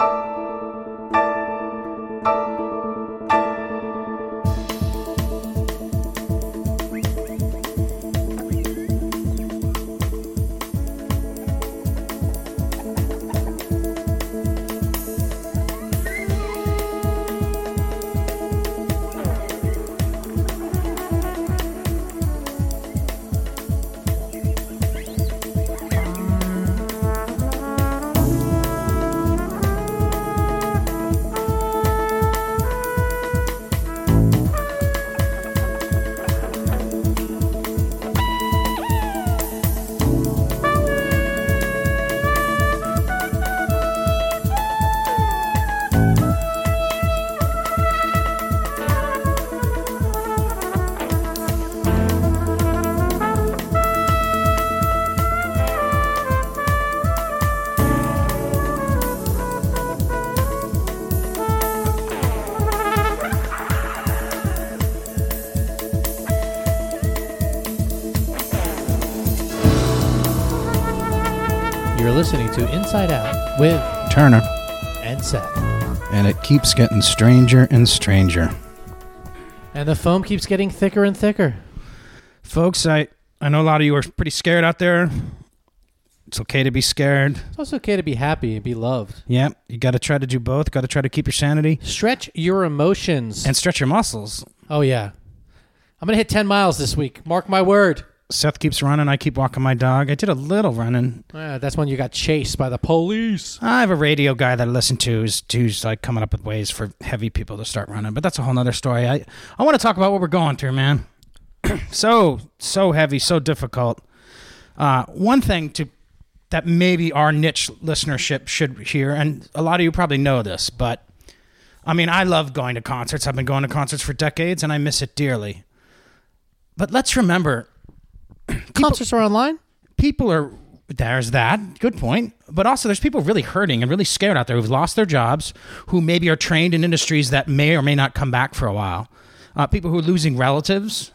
You're listening to Inside Out with Turner. and Seth. And it keeps getting stranger and stranger. And the foam keeps getting thicker and thicker. Folks, I, I know a lot of you are pretty scared out there. It's okay to be scared. It's also okay to be happy and be loved. Yeah, you got to try to do both. Got to try to keep your sanity Stretch your emotions. and stretch your muscles. oh, yeah. I'm going to hit 10 miles this week. Mark my word. Seth keeps running. I keep walking my dog. I did a little running. Ah, that's when you got chased by the police. I have a radio guy that I listen to who's, who's like coming up with ways for heavy people to start running, but that's a whole nother story. I, I want to talk about what we're going through, man. so, so heavy, so difficult. Uh, one thing to that maybe our niche listenership should hear, and a lot of you probably know this, but I mean, I love going to concerts. I've been going to concerts for decades, and I miss it dearly. But let's remember, Concerts are online? people are there's that. Good point. But also there's people really hurting and really scared out there who've lost their jobs who maybe are trained in industries that may or may not come back for a while. Uh, people who are losing relatives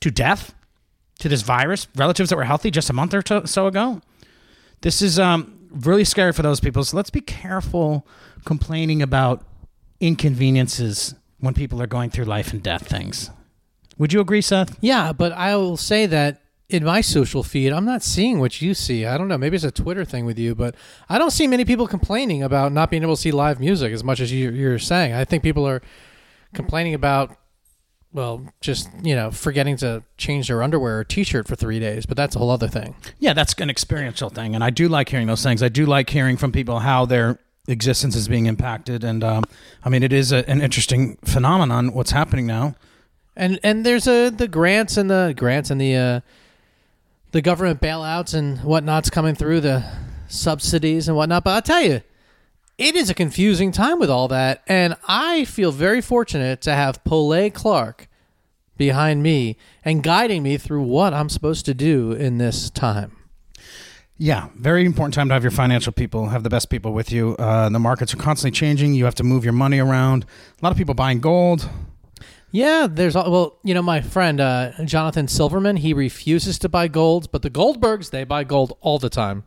to death to this virus relatives that were healthy just a month or to- so ago. This is um, really scary for those people. So let's be careful complaining about inconveniences when people are going through life and death things would you agree seth Yeah, but I will say that in my social feed, I'm not seeing what you see. I don't know. Maybe it's a Twitter thing with you, but I don't see many people complaining about not being able to see live music as much as you, you're saying. I think people are complaining about, well, just, you know, forgetting to change their underwear or t shirt for three days, but that's a whole other thing. Yeah, that's an experiential thing, and I do like hearing those things. I do like hearing from people how their existence is being impacted, and um, I mean, it is a, an interesting phenomenon what's happening now. And and there's a the grants and the grants and the uh, the government bailouts and whatnot's coming through the subsidies and whatnot. But I'll tell you, it is a confusing time with all that, and I feel very fortunate to have Pole Clark behind me and guiding me through what I'm supposed to do in this time. Yeah, very important time to have your financial people, have the best people with you. Uh, the markets are constantly changing. You have to move your money around. A lot of people buying gold. Yeah, there's al- well, you know, my friend uh, Jonathan Silverman, he refuses to buy golds, but the Goldbergs they buy gold all the time.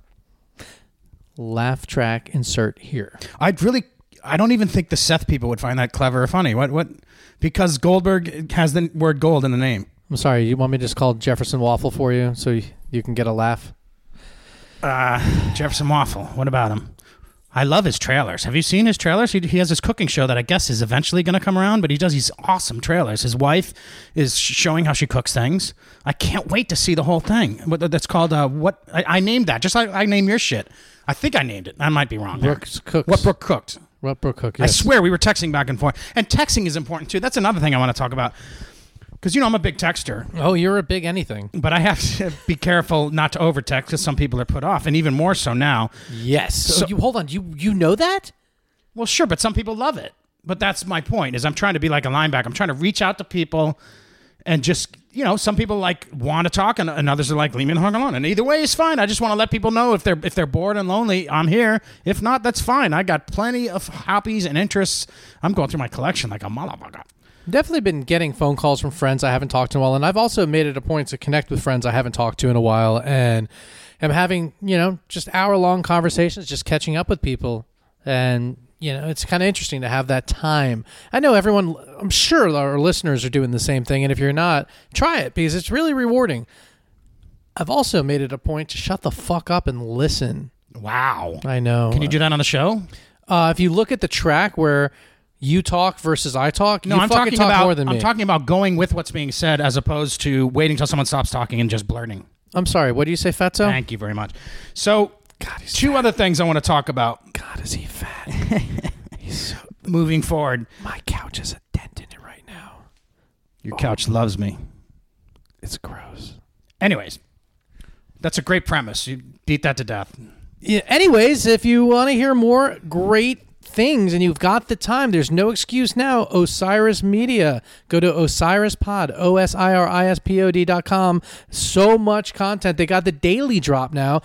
Laugh track insert here. I'd really, I don't even think the Seth people would find that clever or funny. What, what? Because Goldberg has the word gold in the name. I'm sorry, you want me to just call Jefferson Waful for you so you, you can get a laugh? Uh, Jefferson Waful. What about him? I love his trailers. Have you seen his trailers? He, he has his cooking show that I guess is eventually going to come around, but he does these awesome trailers. His wife is showing how she cooks things. I can't wait to see the whole thing. What that's called? Uh, what I, I named that just like I name your shit. I think I named it. I might be wrong. Brooks Cooks. What Brooke cooked? What Brook Cook? I swear we were texting back and forth, and texting is important too. That's another thing I want to talk about because you know I'm a big texter. Oh, you're a big anything. But I have to be careful not to over text because some people are put off, and even more so now. Yes. So, So- you hold on. You you know that? Well, sure, but some people love it. But that's my point. Is I'm trying to be like a linebacker. I'm trying to reach out to people, and just you know, some people like want to talk, and, and others are like leave me the fuck alone. And either way is fine. I just want to let people know if they're if they're bored and lonely, I'm here. If not, that's fine. I got plenty of hobbies and interests. I'm going through my collection like a motherfucker. Definitely been getting phone calls from friends I haven't talked to in a while, and I've also made it a point to connect with friends I haven't talked to in a while, and am having you know just hour long conversations, just catching up with people, and you know it's kind of interesting to have that time. I know everyone. I'm sure our listeners are doing the same thing, and if you're not, try it because it's really rewarding. I've also made it a point to shut the fuck up and listen. Wow. I know. Can you do that on the show? Uh, if you look at the track where you talk versus I talk, No, you I'm talking talk about more than I'm talking about going with what's being said as opposed to waiting till someone stops talking and just blurting. I'm sorry. What do you say, Fatso? Thank you very much. So, God, two other things I want to talk about God, is he fat? he's so. moving forward. My couch has a dent in it right now. Your couch loves me. It's gross. Anyways, that's a great premise. You beat that to death. Yeah, anyways, if you want to hear more great things and you've got the time, there's no excuse now. Osiris Media. Go to Osiris Pod, O S I R I S P O D dot com. So much content. They got the daily drop now,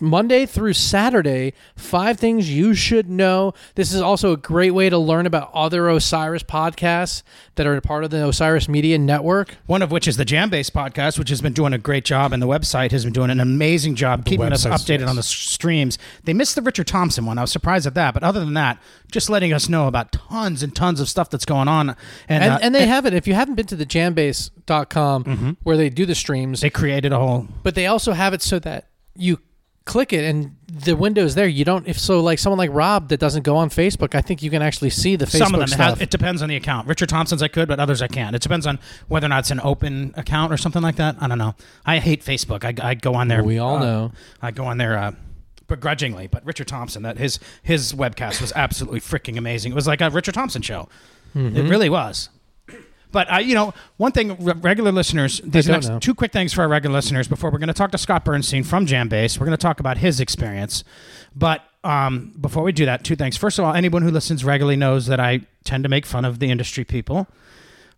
Monday through Saturday. Five things you should know. This is also a great way to learn about other Osiris podcasts that are a part of the Osiris Media Network. One of which is the Jam Base podcast, which has been doing a great job, and the website has been doing an amazing job keeping us updated yes. on the streams. They missed the Richard Thompson one. I was surprised at that, but other than that, just letting us know about tons and tons of stuff that's going on. And, And, uh, and they have it. If you haven't been to the jambase.com Mm-hmm. where they do the streams, they created a whole but they also have it so that you click it and the window's there. You don't if so like someone like Rob that doesn't go on Facebook, I think you can actually see the Facebook Some of them. It, stuff. has, it depends on the account. Richard Thompson's I could, but others I can't. It depends on whether or not it's an open account or something like that. I don't know. I hate Facebook. I, I go on there. we all uh, know. I go on there uh, begrudgingly. But Richard Thompson, that his his webcast was absolutely freaking amazing. It was like a Richard Thompson show. Mm-hmm. It really was. But uh, you know, one thing, re- regular listeners. These next know. two quick things for our regular listeners before we're going to talk to Scott Bernstein from Jambase. We're going to talk about his experience. But um, before we do that, two things. First of all, anyone who listens regularly knows that I tend to make fun of the industry people.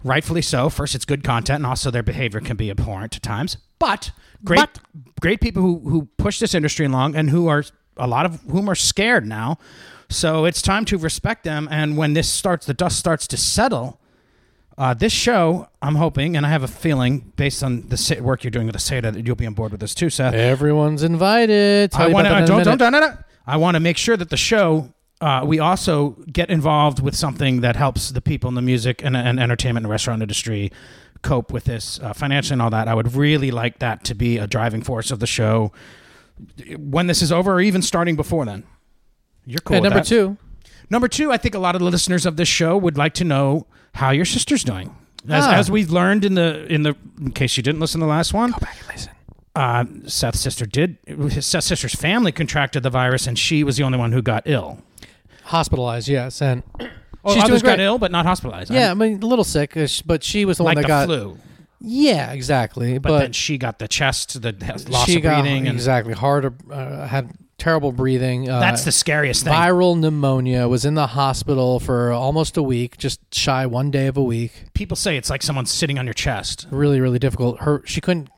Rightfully so. First, it's good content, and also their behavior can be abhorrent at times. But great, But- great people who who push this industry along, and who are a lot of whom are scared now. So it's time to respect them. And when this starts, the dust starts to settle. Uh, this show, I'm hoping, and I have a feeling, based on the work you're doing with the Seder, that you'll be on board with this too, Seth. Everyone's invited. Tell I want to don't, don't, don't, don't, I want to make sure that the show uh, we also get involved with something that helps the people in the music and, and entertainment and restaurant industry cope with this uh, financially and all that. I would really like that to be a driving force of the show when this is over, or even starting before then. You're cool. And number that. two, Number two, I think a lot of the listeners of this show would like to know how your sister's doing. As, Ah. as we've learned in the in the in case you didn't listen to the last one, go back and listen. uh, Seth's sister did. Seth's sister's family contracted the virus, and she was the only one who got ill. Hospitalized, yes, and Oh, She's others got ill, but not hospitalized. yeah, I mean a little sick, uh, but she was the like one that got flu. yeah, exactly. But, But, then she got the chest, the loss she of got breathing, and exactly hard, uh, had terrible breathing. Uh, that's the scariest thing. viral pneumonia. Was in the hospital for almost a week, just shy one day of a week. People say it's like someone sitting on your chest. Really, really difficult. Her, she couldn't.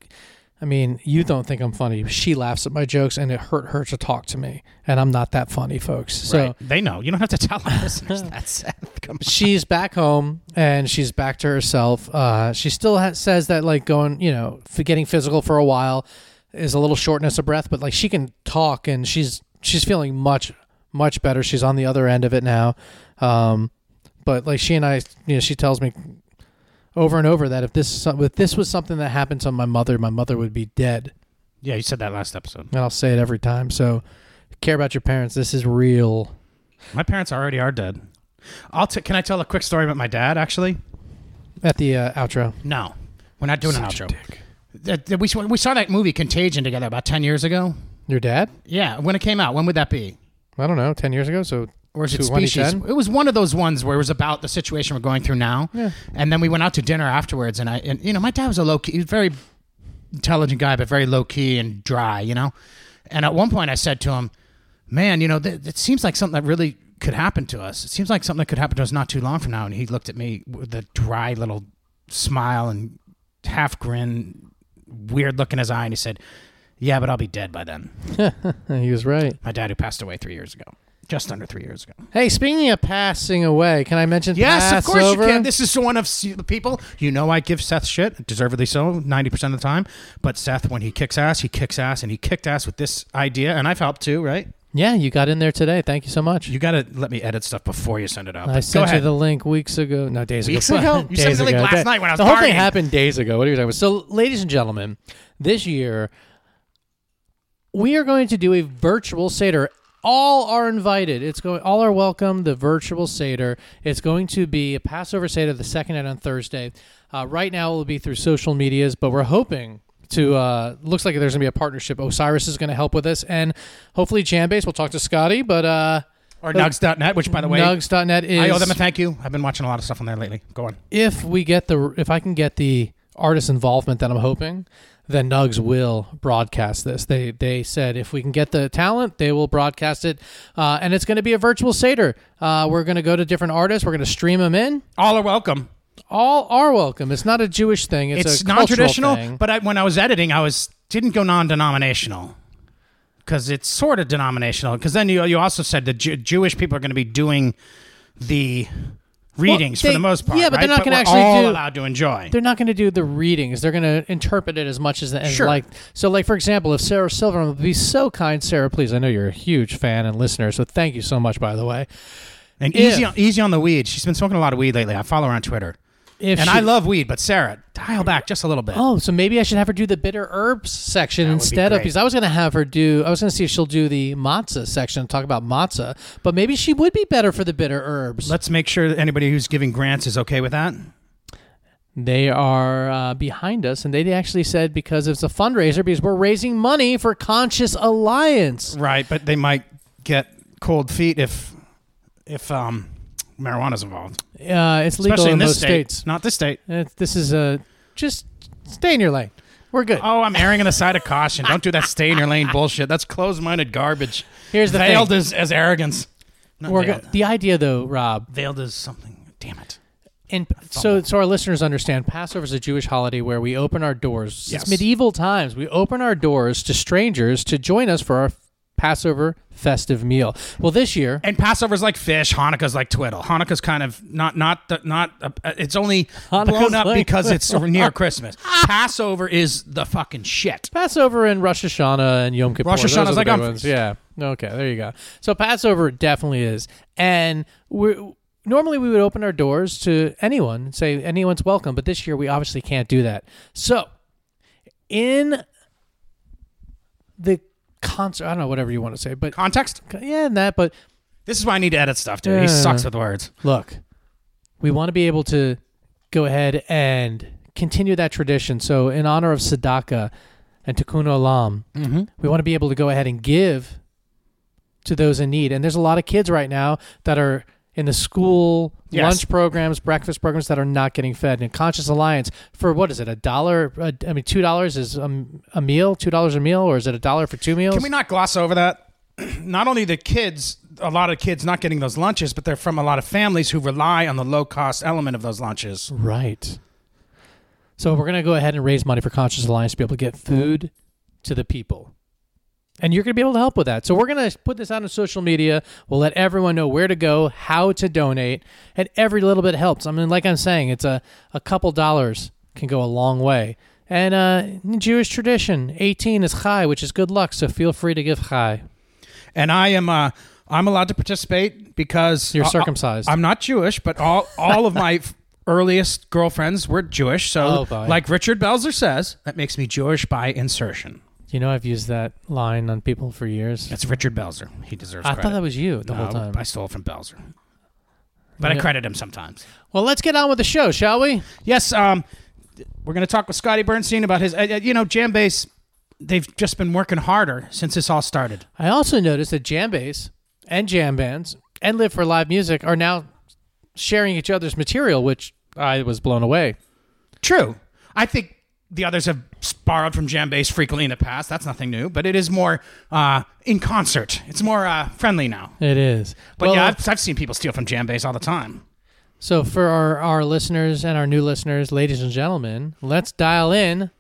I mean, you don't think I'm funny. She laughs at my jokes, and it hurt her to talk to me, and I'm not that funny, folks. So right? They know. You don't have to tell our listeners that. Seth. Come on. she's back home and she's back to herself. Uh, she still ha- says that like going, you know, getting physical for a while is a little shortness of breath, but like she can talk and she's she's feeling much much better. She's on the other end of it now. Um, but like she and I, you know, she tells me over and over that if this if this was something that happened to my mother, my mother would be dead. Yeah, you said that last episode. And I'll say it every time. So care about your parents. This is real. My parents already are dead. I'll t- can I tell a quick story about my dad? Actually, At the uh, outro. no, we're not doing Such an outro. That- that we, saw- we saw that movie Contagion together about ten years ago. Your dad? Yeah, when it came out, when would that be? I don't know. Ten years ago. So Or is it Species? It was one of those ones where it was about the situation we're going through now. Yeah. And then we went out to dinner afterwards, and I, and you know, my dad was a low key, he was very intelligent guy, but very low key and dry, you know. And at one point, I said to him, "Man, you know, th- it seems like something that really could happen to us. It seems like something that could happen to us not too long from now." And he looked at me with a dry little smile and half grin, weird look in his eye, and he said, "Yeah, but I'll be dead by then." he was right. My dad, who passed away three years ago, just under three years ago. Hey, speaking of passing away, can I mention Yes, of course you can. This is one of the people you know. I give Seth shit, deservedly so, ninety percent of the time. But Seth, when he kicks ass, he kicks ass, and he kicked ass with this idea, and I've helped too, right? Yeah, you got in there today. Thank you so much. You got to let me edit stuff before you send it out. I sent you the link weeks ago. No, days Weeks ago. ago? You sent me the link last night when I was The whole thing partying. happened days ago. What are you talking about? So, ladies and gentlemen, this year we are going to do a virtual Seder. All are invited. It's going. All are welcome. The virtual Seder. It's going to be a Passover Seder the second night on Thursday. Uh, right now, it will be through social medias, but we're hoping to. Uh, looks like there's going to be a partnership. Osiris is going to help with this, and hopefully Jambase. We'll talk to Scotty, but uh, or nugs.net, which, by the way, Nugs.net is. I owe them a thank you. I've been watching a lot of stuff on there lately. Go on. if we get the if I can get the artist involvement that I'm hoping, then Nugs will broadcast this. They they said if we can get the talent, they will broadcast it, uh, and it's going to be a virtual seder. Uh, we're going to go to different artists. We're going to stream them in. All are welcome. All are welcome. It's not a Jewish thing. It's, It's, a non-traditional, thing. but I, when I was editing, I was didn't go non-denominational because it's sort of denominational. Because then you you also said that Jew, Jewish people are going to be doing the readings they- for the most part. yeah, but right? they're not gonna actually all do- allowed to enjoy. they're not going to do the readings. They're going to interpret it as much as, as Sure. like so. Like for example, if Sarah Silverman would be so kind, Sarah, please. I know you're a huge fan and listener, so thank you so much. By the way, And If- easy on, easy on the weed. She's been smoking a lot of weed lately. I follow her on Twitter, if and she- I love weed. But Sarah, dial back just a little bit. Oh, so maybe I should have her do the bitter herbs section That would be instead of because I was going to have her do. I was going to see if she'll do the matzah section and talk about matzah, but maybe she would be better for the bitter herbs. Let's make sure that anybody who's giving grants is okay with that. they are uh, behind us, and they actually said because it's a fundraiser because we're raising money for Conscious Alliance. Right, but they might get cold feet if if um marijuana's involved. Uh, it's legal Especially in in this most state. states. Not this state. It's, this is a just stay in your lane. We're good. Oh, I'm erring on the side of caution. Don't do that stay in your lane bullshit. That's closed-minded garbage. Here's the veiled thing. as, as arrogance. Not We're veiled. go- the idea, though, Rob, veiled as something. Damn it. And so, so our listeners understand Passover is a Jewish holiday where we open our doors. Yes. It's medieval times. We open our doors to strangers to join us for our Passover festive meal. Well, this year, And Passover's like Phish. Hanukkah's like twiddle. Hanukkah's kind of not not the, not. Uh, it's only Hanukkah's blown up like because it's near Christmas. Passover is the fucking shit. Passover and Rosh Hashanah and Yom Kippur. Rosh Hashanah's like I'm- ones. Yeah. Okay, there you go. So Passover definitely is, and we normally we would open our doors to anyone and say anyone's welcome, but this year we obviously can't do that. So in the concert, I don't know whatever you want to say, but Context. yeah, and that. But This is why I need to edit stuff, dude. He Yeah. sucks with words. look, we want to be able to go ahead and continue that tradition. So, in honor of Tzedakah and Tikkun Olam, Mm-hmm. we want to be able to go ahead and give to those in need. And there's a lot of kids right now that are in the school Yes. lunch programs, breakfast programs that are not getting fed. And Conscious Alliance for what is it? A dollar? I mean, two dollars is a, a meal. Two dollars a meal, or is it a dollar for two meals? Can we not gloss over that? Not only the kids, a lot of kids not getting those lunches, but they're from a lot of families who rely on the low cost element of those lunches. Right. So we're going to go ahead and raise money for Conscious Alliance to be able to get food to the people. And you're going to be able to help with that. So we're going to put this out on social media. We'll let everyone know where to go, how to donate, and every little bit helps. I mean, like I'm saying, it's a, a couple dollars can go a long way. And uh, in Jewish tradition, 18 is chai, which is good luck. So feel free to give chai. And I am uh, I'm allowed to participate because You're I- circumcised. I'm not Jewish, but all all of my earliest girlfriends were Jewish. So, Oh, like Richard Belzer says, that makes me Jewish by insertion. You know, I've used that line on people for years. That's Richard Belzer. He deserves it. I credit. thought that was you the No, whole time. I stole it from Belzer. But. I credit him sometimes. Well, let's get on with the show, shall we? Yes, um, we're going to talk with Scotty Bernstein about his, uh, uh, you know, Jambase. They've just been working harder since this all started. I also noticed that Jambase and jam bands and Live for Live Music are now sharing each other's material, which I was blown away. True. I think the others have borrowed from Jambase frequently in the past. That's nothing new, but it is more uh, in concert. It's more uh, friendly now. It is. But well, yeah, I've, I've seen people steal from Jambase all the time. so for our, our listeners and our new listeners, ladies and gentlemen, let's dial in.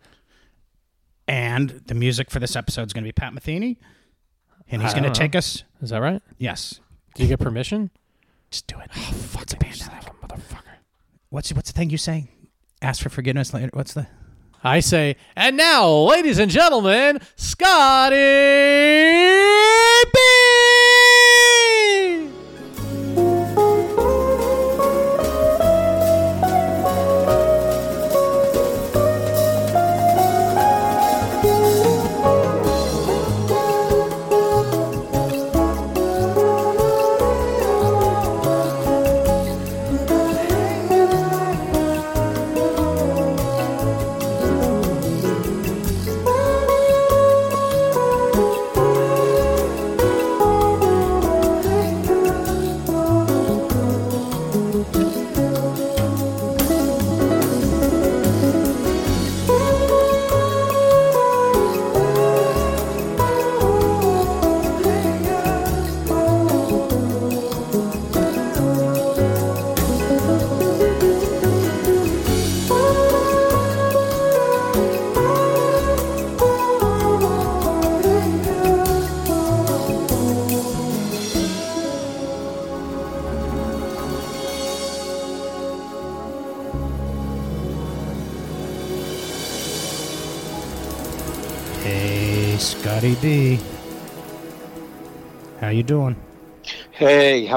And the music for this episode is going to be Pat Metheny. And he's going to take us. Is that right? Yes. Do you get permission? Just do it. Oh, fuck the pandemic, motherfucker. What's, what's the thing you say? Ask for forgiveness later. What's the. I say, and now, ladies and gentlemen, Scotty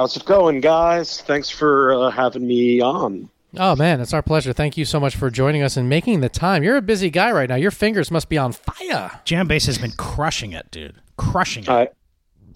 how's it going, guys? Thanks for uh, having me on. Oh man, it's our pleasure. Thank you so much for joining us and making the time. You're a busy guy right now. Your fingers must be on fire. Jam Jambase has been crushing it, dude. Crushing it. I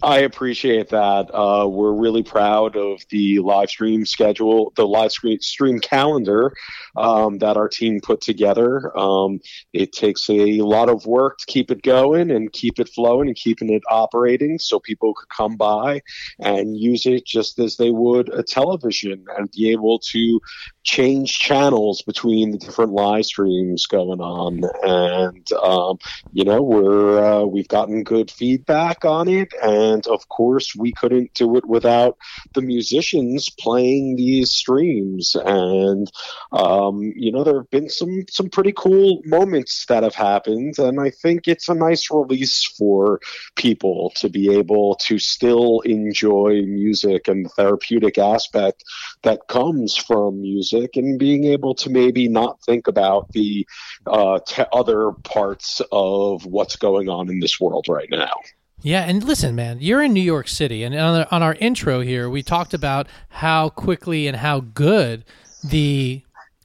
I appreciate that. Uh, we're really proud of the live stream schedule, the live stream, calendar um, that our team put together. Um, it takes a lot of work to keep it going and keep it flowing and keeping it operating so people could come by and use it just as they would a television and be able to change channels between the different live streams going on. And, um, you know, we're, uh, we've gotten good feedback on it. And of course, we couldn't do it without the musicians playing these streams. And, um, you know, there have been some, some pretty cool moments that have happened. And I think it's a nice release for people to be able to still enjoy music and the therapeutic aspect that comes from music and being able to maybe not think about the uh, t- other parts of what's going on in this world right now. Yeah, and listen, man, you're in New York City, and on, on our intro here, we talked about how quickly and how good the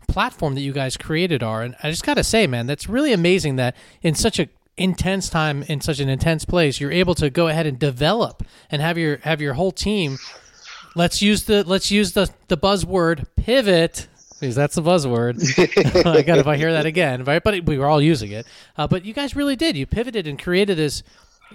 platform that you guys created are. And I just got to say, man, that's really amazing that in such a intense time in such an intense place, you're able to go ahead and develop and have your have your whole team. Let's use the let's use the the buzzword pivot because that's the buzzword. I got if I hear that again, right? But we were all using it. Uh, but you guys really did. You pivoted and created this.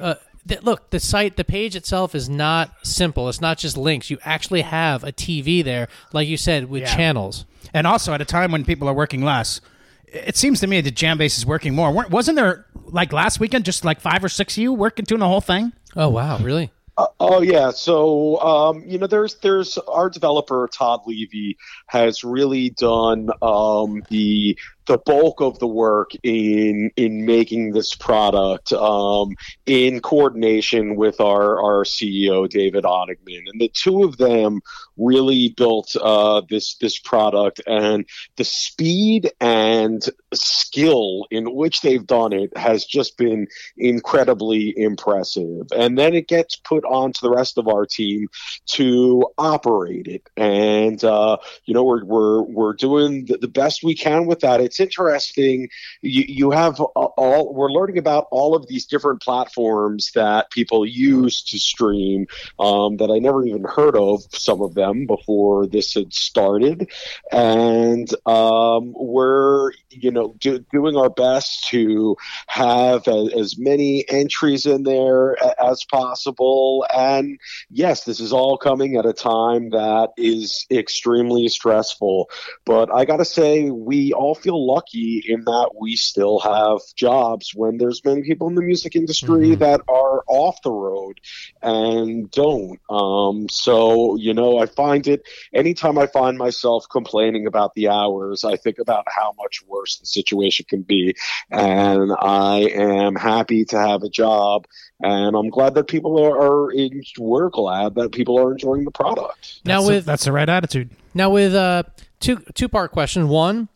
Uh, th- look, the site, the page itself is not simple. It's not just links. You actually have a TV there, like you said, with Yeah. channels. And also at a time when people are working less, it seems to me that Jambase is working more. Weren't- Wasn't there like last weekend just like five or six of you working doing the whole thing? Oh wow, really? Uh, oh yeah, so um, you know, there's there's our developer Todd Levy has really done um, the the bulk of the work in in making this product um, in coordination with our our CEO David Onigman, and the two of them really built uh, this this product and the speed and skill in which they've done it has just been incredibly impressive. And then it gets put onto the rest of our team to operate it. And uh, you know, we're we're we're doing the, the best we can with that. It's interesting. You you have all we're learning about all of these different platforms that people use to stream um, that I never even heard of. Some of them before this had started, and um, we're you know do, doing our best to have a, as many entries in there as possible. And yes, this is all coming at a time that is extremely stressful. But I got to say, we all feel lucky in that we still have jobs when there's many people in the music industry Mhm. that are off the road and don't. Um, so, you know, I find it anytime I find myself complaining about the hours, I think about how much worse the situation can be. And I am happy to have a job. And I'm glad that people are, are in, we're glad that people are enjoying the product. Now That's with the, that's the right attitude. Now, with uh, two two part question. One,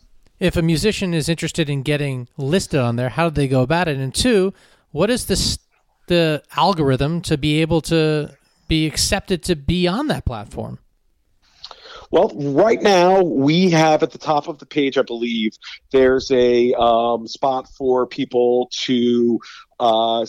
if a musician is interested in getting listed on there, how do they go about it? And two, what is this the algorithm to be able to be accepted to be on that platform? Well, right now we have at the top of the page, I believe, there's a um, spot for people to uh,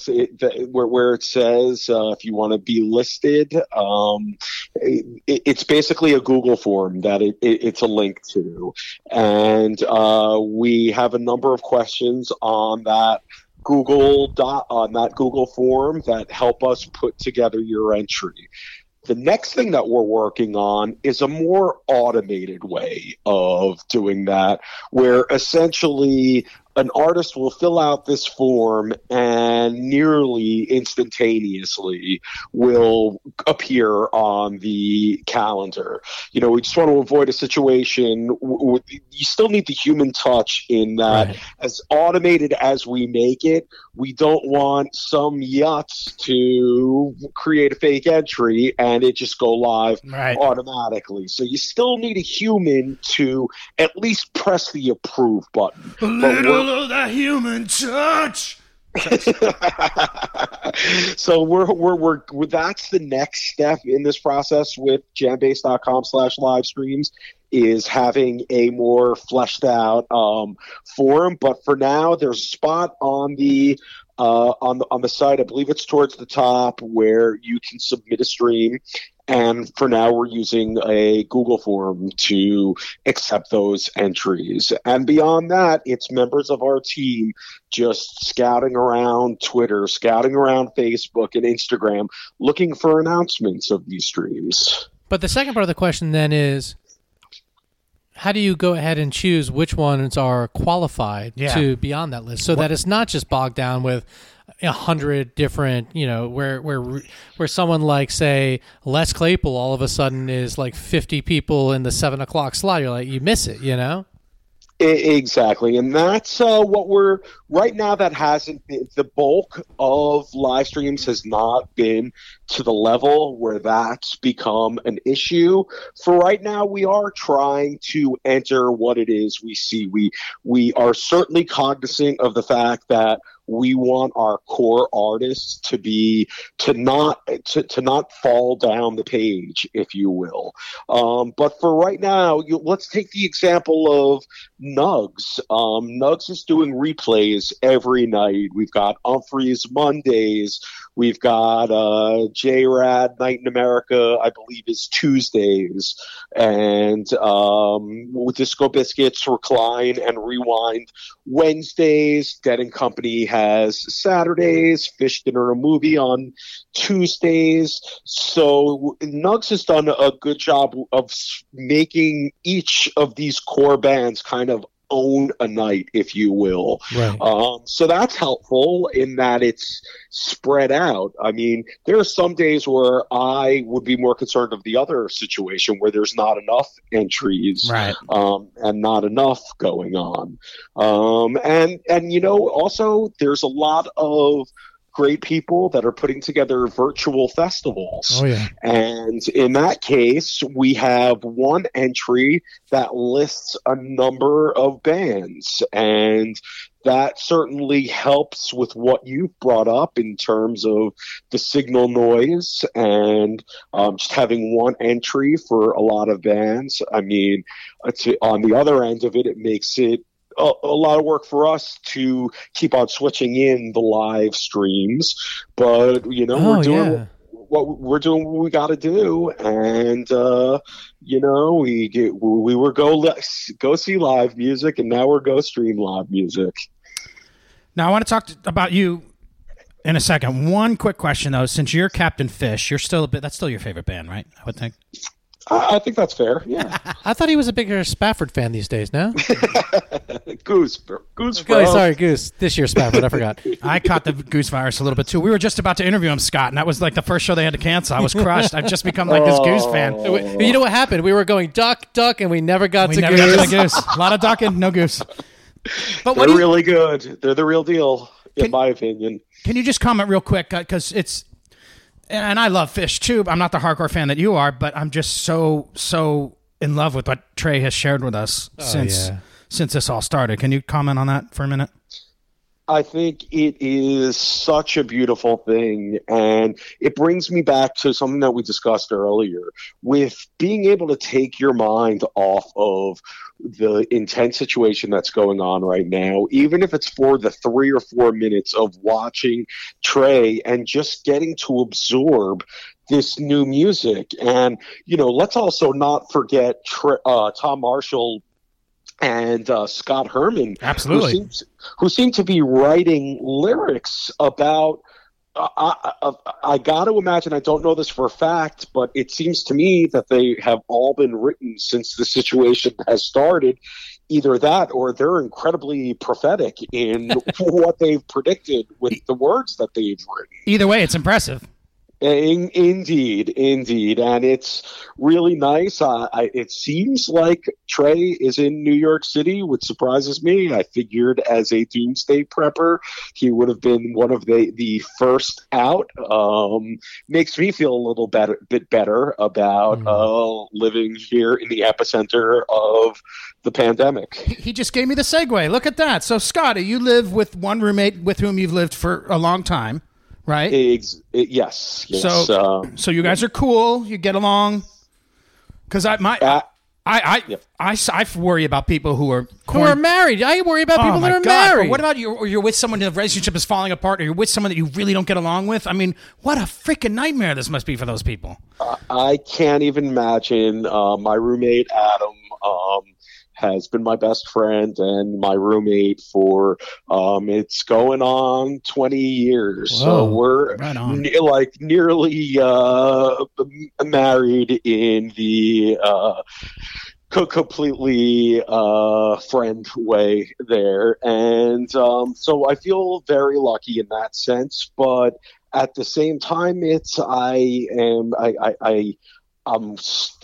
where, where it says uh, if you want to be listed. Um, it, it's basically a Google form that it, it's a link to, and uh, we have a number of questions on that. Google dot on that Google form that help us put together your entry. The next thing that we're working on is a more automated way of doing that, where essentially an artist will fill out this form and nearly instantaneously will appear on the calendar. You know, we just want to avoid a situation. w- w- You still need the human touch in that Right. as automated as we make it, we don't want some yachts to create a fake entry and it just go live Right. automatically. So you still need a human to at least press the approve button. Of that human touch. so we're, we're we're that's the next step in this process with jambase.com slash live streams is having a more fleshed out um, forum. But for now there's a spot on the uh, on the on the site. I believe it's towards the top where you can submit a stream and for now, we're using a Google form to accept those entries. And beyond that, it's members of our team just scouting around Twitter, scouting around Facebook and Instagram, looking for announcements of these streams. But the second part of the question then is how do you go ahead and choose which ones are qualified Yeah. to be on that list so that it's not just bogged down with a hundred different you know where where where someone like say les claypool all of a sudden is like 50 people in the seven o'clock slot. You're like you miss it you know? Exactly, and that's uh, what we're right now. That hasn't been the bulk of live streams has not been to the level where that's become an issue. For right now, we are trying to enter what it is we see. We we are certainly cognizant of the fact that we want our core artists to be to not to, to not fall down the page, if you will. Um, but for right now, you, let's take the example of Nugs. Um, Nugs is doing replays every night. We've got Umphrey's Mondays. We've got uh, JRAD Night in America, I believe, is Tuesdays. And um, Disco Biscuits, Recline and Rewind Wednesdays. Dead and Company has Saturdays. Phish Dinner a Movie on Tuesdays. So Nugs has done a good job of making each of these core bands kind of own a night, if you will. right Um, so that's helpful in that it's spread out. I mean, there are some days where I would be more concerned of the other situation where there's not enough entries Right. um, and not enough going on. Um, and and you know, also there's a lot of great people that are putting together virtual festivals. oh yeah And in that case, we have one entry that lists a number of bands. And that certainly helps with what you've brought up in terms of the signal noise and um, just having one entry for a lot of bands. I mean, it's, on the other end of it, it makes it a, a lot of work for us to keep on switching in the live streams. But, you know, oh we're doing yeah what we're doing what we got to do and uh you know we get we were go go see live music and now we're go stream live music Now I want to talk to, about you in a second. One quick question though, since you're Captain Phish, you're still a bit. That's still your favorite band, right? I would think. I, I think that's fair yeah i thought he was a bigger spafford fan these days now goose goose oh, bro. sorry goose this year spafford i forgot I caught the goose virus a little bit too. We were just about to interview him, Scott, and that was like the first show they had to cancel. I was crushed. I've just become like this oh. goose fan. you know what happened we were going duck duck and we never got We to never goose got to the goose. A lot of ducking, no goose. But they're do you, really good they're the real deal in Can- my opinion Can you just comment real quick uh, because it's, and I love Phish too. I'm not the hardcore fan that you are, but I'm just so so in love with what Trey has shared with us oh, since yeah. since this all started. Can you comment on that for a minute? I think it is such a beautiful thing. And it brings me back to something that we discussed earlier with being able to take your mind off of the intense situation that's going on right now, even if it's for the three or four minutes of watching Trey and just getting to absorb this new music. And, you know, let's also not forget uh, Tom Marshall and uh, Scott Herman Absolutely. who seems who seem to be writing lyrics about. I, I, I got to imagine. I don't know this for a fact, but it seems to me that they have all been written since the situation has started. Either that, or they're incredibly prophetic in what they've predicted with the words that they've written. Either way, it's impressive. In, indeed, indeed, and it's really nice. Uh, I, it seems like Trey is in New York City, which surprises me. I figured as a doomsday prepper, he would have been one of the the first out. Um, makes me feel a little better, bit better about Mm. uh, living here in the epicenter of the pandemic. He just gave me the segue. Look at that. So, Scotty, you live with one roommate with whom you've lived for a long time, right? Ex- yes, yes. So- uh, so you guys are cool. You get along. Because I my uh, I I, Yep. I I worry about people who are Who are married? I worry about Oh people my that are God. But married. what about you? Or you're with someone the relationship is falling apart, or you're with someone that you really don't get along with. I mean, what a freaking nightmare this must be for those people. I can't even imagine. Uh, my roommate Adam um, has been my best friend and my roommate for um, it's going on twenty years. So we're Right ne- like nearly uh, married in the. Uh, completely uh, friend way there, and um, so I feel very lucky in that sense. But at the same time, it's I am I I. I I'm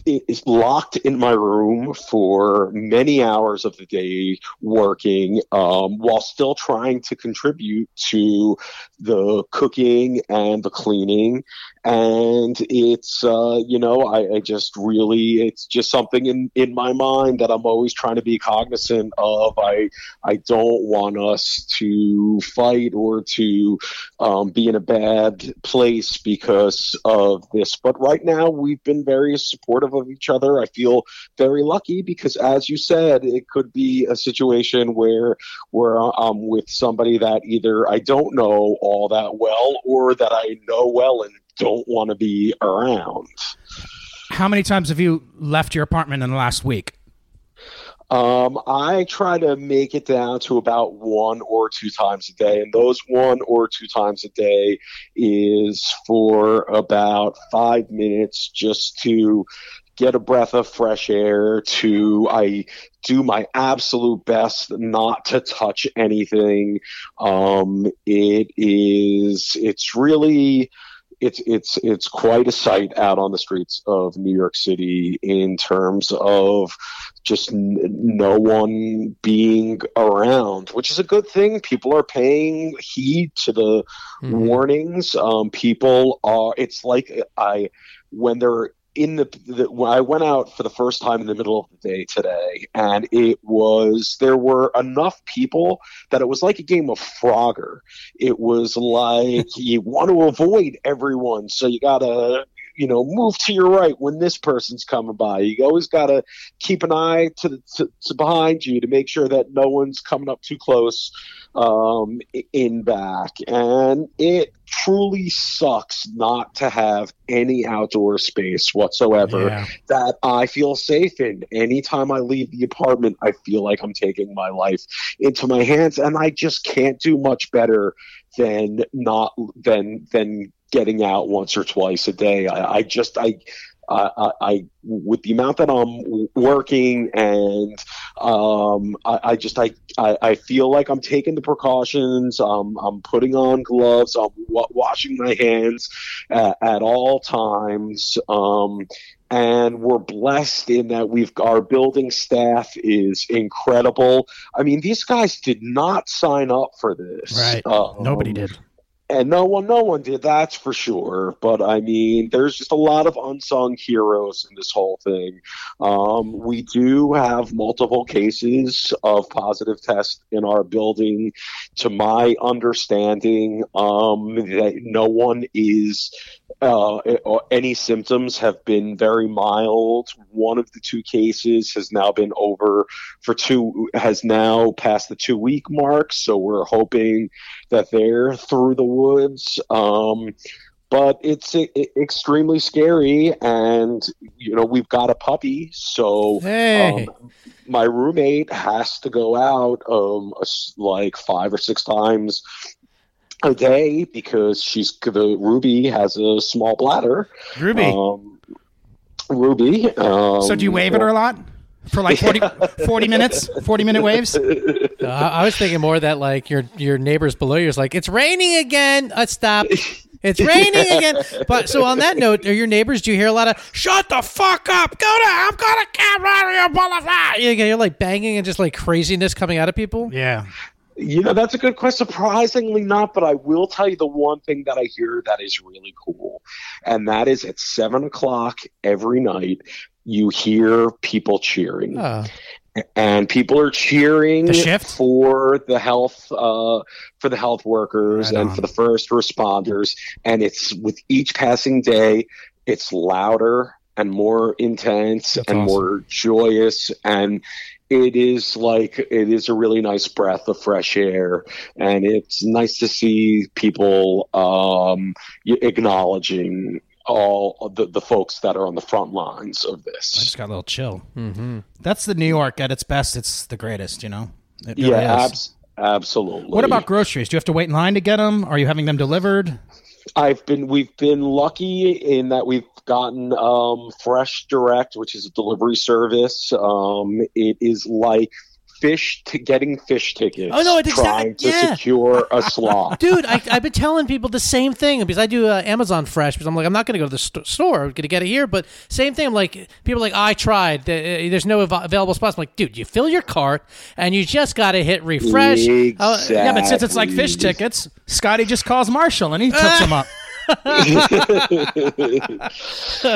is locked in my room for many hours of the day working um, while still trying to contribute to the cooking and the cleaning. And it's uh, you know I, I just really it's just something in, in my mind that I'm always trying to be cognizant of. I I don't want us to fight or to um, be in a bad place because of this. But right now we've been very supportive of each other I feel very lucky because as you said it could be a situation where where I'm with somebody that either I don't know all that well or that I know well and don't want to be around. How many times have you left your apartment in the last week? Um, I try to make it down to about one or two times a day, and those one or two times a day is for about five minutes just to get a breath of fresh air to I do my absolute best not to touch anything. Um, it is it's really it's it's it's quite a sight out on the streets of New York City in terms of just n- no one being around, which is a good thing. People are paying heed to the Mhm. warnings. Um, people are. It's like I when they're in the, the when I went out for the first time in the middle of the day today, and it was there were enough people that it was like a game of Frogger. It was like you want to avoid everyone, so you gotta you know move to your right when this person's coming by. You always gotta keep an eye to, the, to, to behind you to make sure that no one's coming up too close um, in back. And it truly sucks not to have any outdoor space whatsoever Yeah. that I feel safe in. Anytime I leave the apartment, I feel like I'm taking my life into my hands, and I just can't do much better than not than than getting out once or twice a day. I, I just I. I, I, with the amount that I'm working and um, I, I just I, I I feel like I'm taking the precautions. Um, I'm putting on gloves. I'm wa- washing my hands at, at all times. Um, and we're blessed in that we've our building staff is incredible. I mean, these guys did not sign up for this. Right. Um, Nobody did. And no one no one did that's for sure. But i mean there's just a lot of unsung heroes in this whole thing. Um, we do have multiple cases of positive tests in our building. To my understanding um, that no one is uh, any symptoms have been very mild. One of the two cases has now been over for two has now passed the two week mark. So we're hoping that they're through the woods. Um, but it's extremely scary, and you know we've got a puppy, so Hey. um, my roommate has to go out um, like five or six times a day because she's the Ruby has a small bladder. Ruby. Um, Ruby. Um, so do you wave at her a lot? For like 40, 40 minutes? 40 minute waves? Uh, I I was thinking more that like your your neighbors below you is like it's raining again. Uh, stop. It's raining again. But so on that note, are your neighbors? Do you hear a lot of "Shut the fuck up"? Go to I'm gonna get out of your blah blah blah. Yeah, You're like banging and just like craziness coming out of people. Yeah. You know, that's a good question. Surprisingly not, but I will tell you the one thing that I hear that is really cool. And that is at seven o'clock every night, you hear people cheering. Oh, and people are cheering The for the health uh, for the health workers Right and on. for the first responders and it's with each passing day it's louder and more intense That's and awesome. more joyous and it is like it is a really nice breath of fresh air and it's nice to see people um, acknowledging all the, the folks that are on the front lines of this. I just got a little chill. mm-hmm. That's the New York at its best. It's the greatest, you know? It really yeah, is. abs- absolutely. What about groceries? Do you have to wait in line to get them? Are you having them delivered? I've been we've been lucky in that we've gotten um, Fresh Direct, which is a delivery service. Um, it is like Phish to getting Phish tickets. Oh, no, it's trying exact- to yeah. secure a slot. Dude, I, I've been telling people the same thing because I do uh, Amazon Fresh because I'm like, I'm not going to go to the st- store. I'm going to get it here. But same thing. I'm like, people are like, I tried. Uh, There's no av- available spots. I'm like, dude, you fill your cart and you just got to hit refresh. Oh, Yeah, but since it's like Phish tickets, Scotty just calls Marshall and he hooks them up.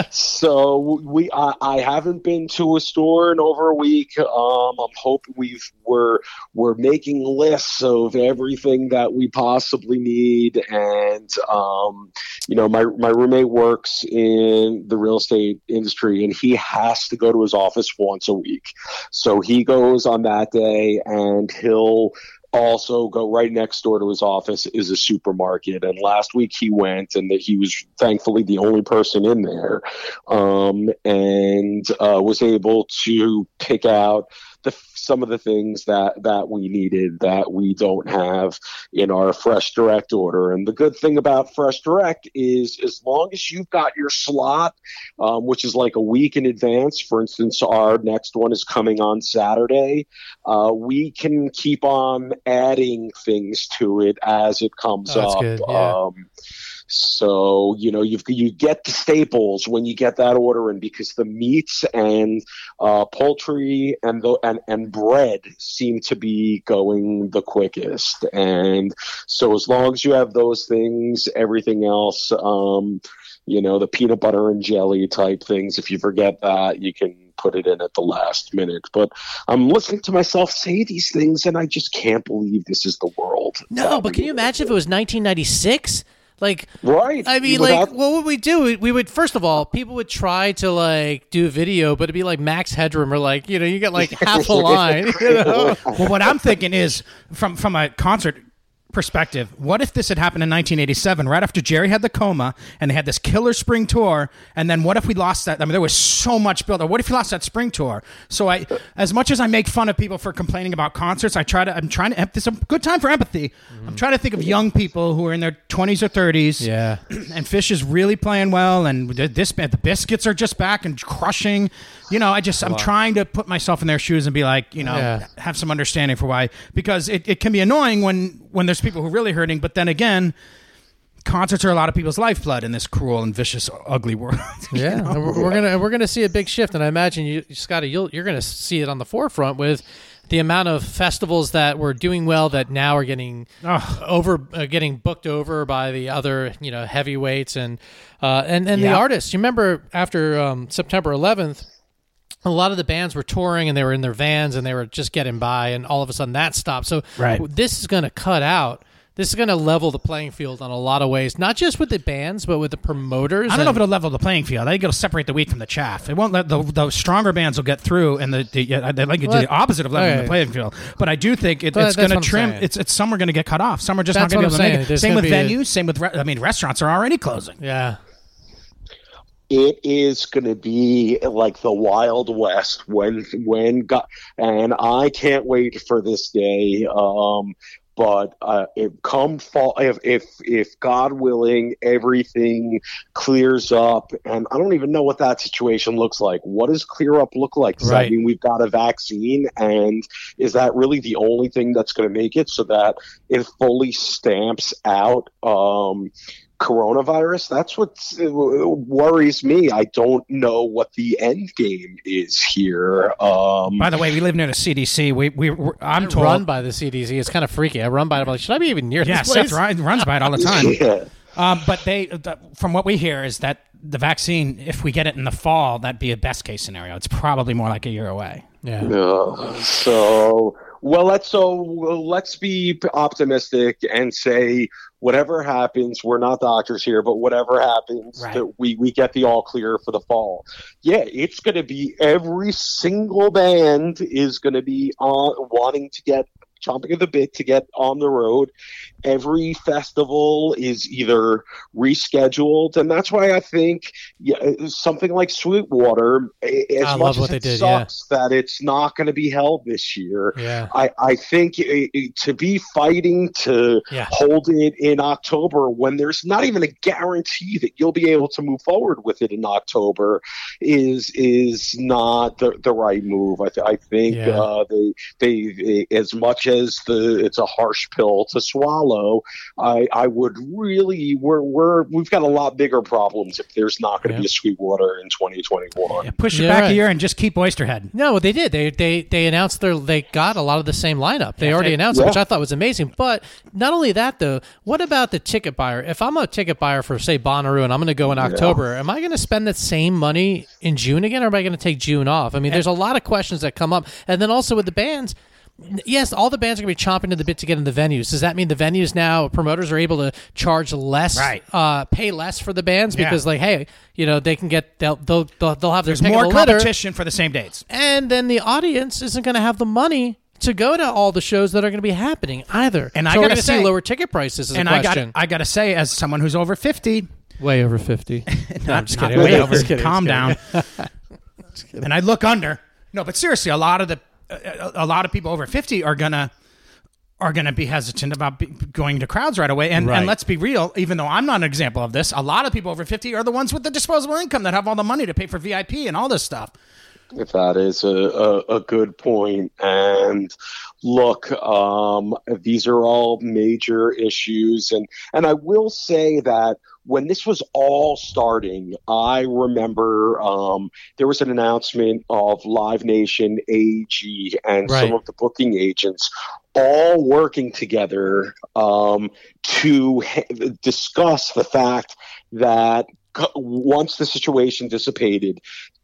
so we I, I haven't been to a store in over a week. Um i'm hoping we've we're we're making lists of everything that we possibly need. And um you know my my roommate works in the real estate industry and he has to go to his office once a week. So he goes on that day and he'll also go right next door to his office is a supermarket. And last week he went and that he was thankfully the only person in there um, and uh, was able to pick out the, some of the things that that we needed that we don't have in our fresh direct order and the good thing about fresh direct is as long as you've got your slot um, which is like a week in advance for instance our next one is coming on saturday uh, we can keep on adding things to it as it comes Oh, up. good, yeah. Um, so you know you you get the staples when you get that order in because the meats and uh, poultry and the and and bread seem to be going the quickest. And so as long as you have those things, everything else. Um, you know the peanut butter and jelly type things. If you forget that, you can put it in at the last minute. But I'm listening to myself say these things, and I just can't believe this is the world. No, but can you imagine if it was 1996? Like. Right. I mean, Without- like, what would we do? We- We would first of all, people would try to like do a video, but it'd be like Max Headroom or like you know, you get like half a line. You know? well, what I'm thinking is from from a concert perspective, what if this had happened in 1987, right after Jerry had the coma and they had this killer spring tour, and then what if we lost that? I mean, there was so much build up. What if we lost that spring tour? So I, as much as I make fun of people for complaining about concerts, I try to. I'm trying to. This is a good time for empathy. Mm-hmm. I'm trying to think of young people who are in their 20s or 30s Yeah. and Phish is really playing well, and this the biscuits are just back and crushing. You know, I just I'm trying to put myself in their shoes and be like, you know, Yeah. have some understanding for why because it, it can be annoying when when there's people who are really hurting, but then again. Concerts are a lot of people's lifeblood in this cruel and vicious, ugly world. Yeah, know? we're, we're gonna we're gonna see a big shift, and I imagine you, Scotty, you'll, you're gonna see it on the forefront with the amount of festivals that were doing well that now are getting Ugh. over, uh, getting booked over by the other you know heavyweights and uh, and and the artists. You remember after um, September 11th. A lot of the bands were touring and they were in their vans and they were just getting by, and all of a sudden that stopped. So Right. this is going to cut out. This is going to level the playing field on a lot of ways, not just with the bands, but with the promoters. I don't know if it'll level the playing field. I think it'll separate the wheat from the chaff. It won't let the, the stronger bands will get through, and the, the yeah, I'd like to do the opposite of leveling the playing field. But I do think it, it's going to trim. It's, it's some are going to get cut off. Some are just That's not going to be able to make it. There's Same with be a- venues. Same with re- I mean restaurants are already closing. yeah. It is going to be like the wild west when when God, and I can't wait for this day. Um, but uh, if come fall, if if if God willing, everything clears up, and I don't even know what that situation looks like. What does clear up look like? Does Right. that mean we've got a vaccine, and is that really the only thing that's going to make it so that it fully stamps out? Um, coronavirus. That's what worries me. I don't know what the end game is here. Um, By the way, we live near the CDC. We we we're- I'm told. run by the CDC. It's kind of freaky. I run by it. I'm like, should I be even near yeah, this place? Seth run, runs by it all the time. yeah. Um, but they, the, from what we hear, is that the vaccine, if we get it in the fall, that'd be a best case scenario. It's probably more like a year away. Yeah. Uh, so well, let's so let's be optimistic and say whatever happens, we're not doctors here, but whatever happens, Right. that we we get the all clear for the fall. Yeah, it's going to be every single band is going to be on wanting to get chomping at the bit to get on the road. Every festival is either rescheduled, and that's why I think yeah, something like Sweetwater, as I much as it did, yeah. sucks that it's not going to be held this year. Yeah. I, I think it, it- to be fighting to Yeah. hold it in October when there's not even a guarantee that you'll be able to move forward with it in October is is not the, the right move. I, th- I think Yeah. uh, they, they they as much as the it's a harsh pill to swallow. I I would really we're we're we've got a lot bigger problems if there's not going to Yeah. be a Sweetwater in 2021. Yeah, push it Yeah, back right. a year and just keep Oysterhead. No, they did. They they they announced their they got a lot of the same lineup. They already they- announced it, which I thought was amazing. But not only that, though, what about the ticket buyer? If I'm a ticket buyer for say Bonnaroo and I'm going to go in October, am I going to spend that same money in June again, or am I going to take June off? I mean, there's a lot of questions that come up, and then also with the bands. Yes, all the bands are going to be chomping to the bit to get in the venues. Does that mean the venues now promoters are able to charge less, Right. Uh, pay less for the bands Yeah. because, like, hey, you know, they can get they'll they'll they'll, they'll have their There's more the litter competition for the same dates. and then the audience isn't going to have the money to go to all the shows that are going to be happening either. And so I gotta see say- lower ticket prices. Is And a I got question. I got to say, as someone who's over fifty, way over fifty. no, I'm just not kidding. way over. just kidding. Calm I'm down. and I look under. No, but seriously, a lot of the a, a lot of people over fifty are gonna are gonna be hesitant about be, going to crowds right away. And Right. and let's be real, even though I'm not an example of this, a lot of people over fifty are the ones with the disposable income that have all the money to pay for VIP and all this stuff. If that is a, a, a good point. And look, um, these are all major issues. And, and I will say that when this was all starting, I remember um, there was an announcement of Live Nation, AEG, and Right. some of the booking agents all working together um, to ha- discuss the fact that once the situation dissipated,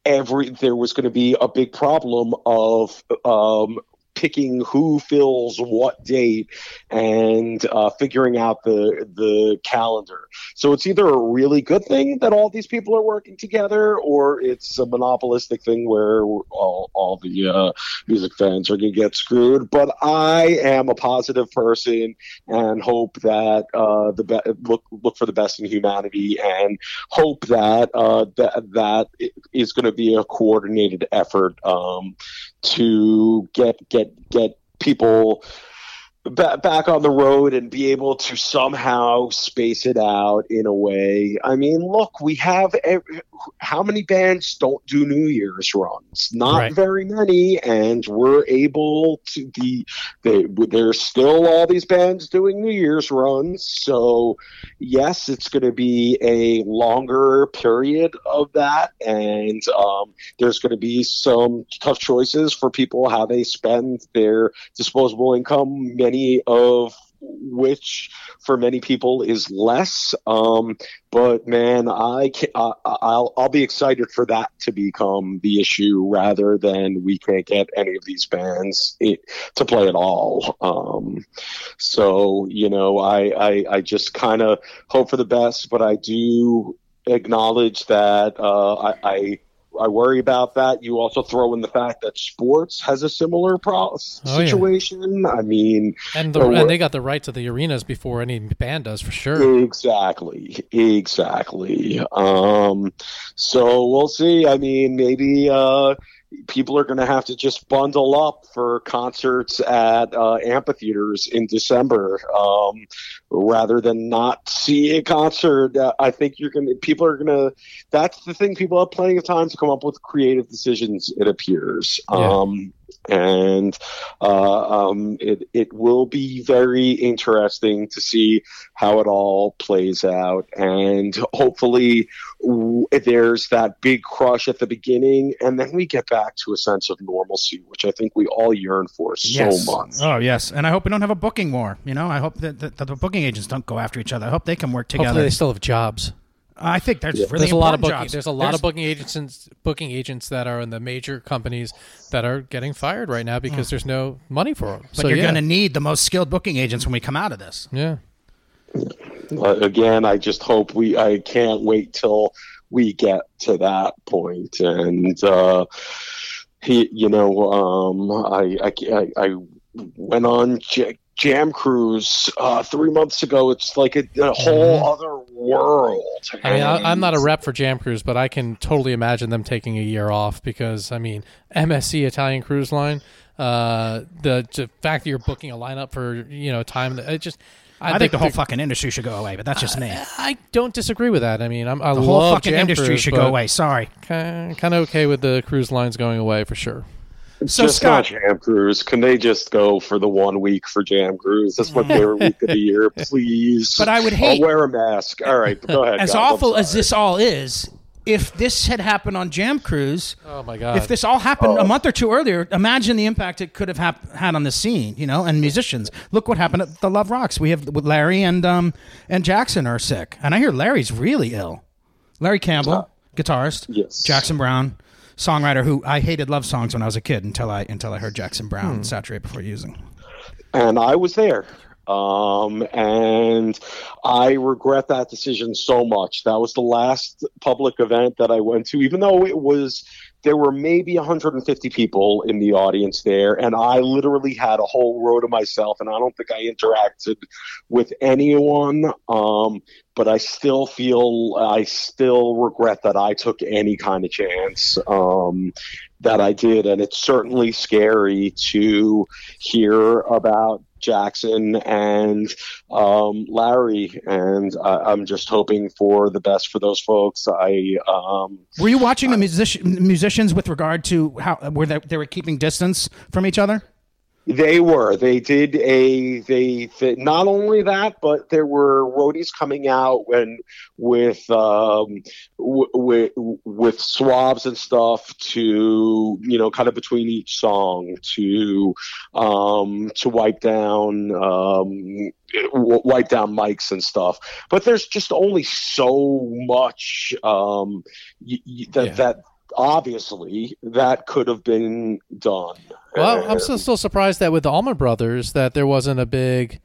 every there was going to be a big problem of um, picking who fills what date and uh, figuring out the the calendar. So it's either a really good thing that all these people are working together, or it's a monopolistic thing where all, all the uh, music fans are going to get screwed. But I am a positive person and hope that uh, the be- look look for the best in humanity and hope that uh, that that is going to be a coordinated effort um, to get get get people ba- back on the road and be able to somehow space it out in a way. I mean, look, we have every, how many bands don't do New Year's runs? Not Right. very many, and we're able to be. They, there's still all these bands doing New Year's runs, so yes, it's going to be a longer period of that, and um, there's going to be some tough choices for people how they spend their disposable income. Many of which for many people is less. Um, but man, I can, I, I'll I'll be excited for that to become the issue rather than we can't get any of these bands i to play at all. Um, so you know, I I, I just kind of hope for the best, but I do acknowledge that uh, I. I I worry about that. You also throw in the fact that sports has a similar pro- Oh, yeah. situation. I mean, and, the, and they got the rights to the arenas before any band does for sure. Exactly, exactly. Um, so we'll see. I mean, maybe uh, people are going to have to just bundle up for concerts at uh, amphitheaters in December um, rather than not see a concert. Uh, I think you're going to. People are going to. That's the thing. People have plenty of time to come up with creative decisions. It appears. Yeah. Um, and uh, um, it it will be very interesting to see how it all plays out, and hopefully w- there's that big crush at the beginning, and then we get back to a sense of normalcy, which I think we all yearn for so yes. much. Oh yes, and I hope we don't have a booking war. You know, I hope that, that, that the booking agents don't go after each other. I hope they can work together. Hopefully, they still have jobs. I think there's really there's a lot of important booking. jobs. There's a lot of booking agents, booking agents that are in the major companies that are getting fired right now because there's no money for them. But so you're yeah, going to need the most skilled booking agents when we come out of this. yeah. Uh, again, I just hope we. I can't wait till we get to that point, and uh, he, you know, um, I, I, I, I went on J- Jam Cruise uh, three months ago. It's like a, a whole other world. Mm-hmm. I mean, I, I'm not a rep for Jam Cruise, but I can totally imagine them taking a year off because, I mean, MSC Italian Cruise Line, uh, the, the fact that you're booking a lineup for you know time, that it just. I, think the whole fucking industry should go away, but that's just me. I don't disagree with that. I mean, I'm, I The whole fucking Jam industry Cruise, should go away. Sorry. Kind of okay with the cruise lines going away for sure. So just Scott, not Jam Cruise. Can they just go for the one week for Jam Cruise? That's my favorite week of the year, please. But I would hate- I'll wear a mask. All right, go ahead. as guys. I'm awful as this all is, if this had happened on Jam Cruise, Oh my god! if this all happened Oh. a month or two earlier, imagine the impact it could have hap- had on the scene, you know, and musicians. Look what happened at the Love Rocks. We have with Larry and um and Jackson are sick, and I hear Larry's really ill. Larry Campbell, guitarist. Yes. Jackson Browne, songwriter who I hated love songs when I was a kid until I until I heard Jackson Browne saturate before using. and I was there. Um, and I regret that decision so much. That was the last public event that I went to, even though it was, there were maybe 150 people in the audience there, and I literally had a whole row to myself, and I don't think I interacted with anyone. Um, but I still feel, I still regret that I took any kind of chance. Um, that I did, and it's certainly scary to hear about Jackson and um, Larry, and I, I'm just hoping for the best for those folks. I um, Were you watching the music- musicians with regard to how were they, they were keeping distance from each other? They were. They did a. They, they not only that, but there were roadies coming out when with um, w- with with swabs and stuff to you know kind of between each song to um, to wipe down um, w- wipe down mics and stuff. But there's just only so much um, y- y- that Yeah. that obviously that could have been done. well, I'm still, still surprised that with the Allman Brothers that there wasn't a big.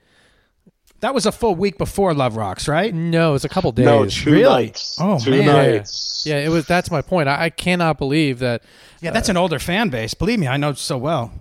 That was a full week before Love Rocks, right? No, it was a couple days. No, two Really? nights. Oh, two man. nights. Yeah, it was. That's my point. I, I cannot believe that. Yeah, that's an older fan base. Believe me, I know so well.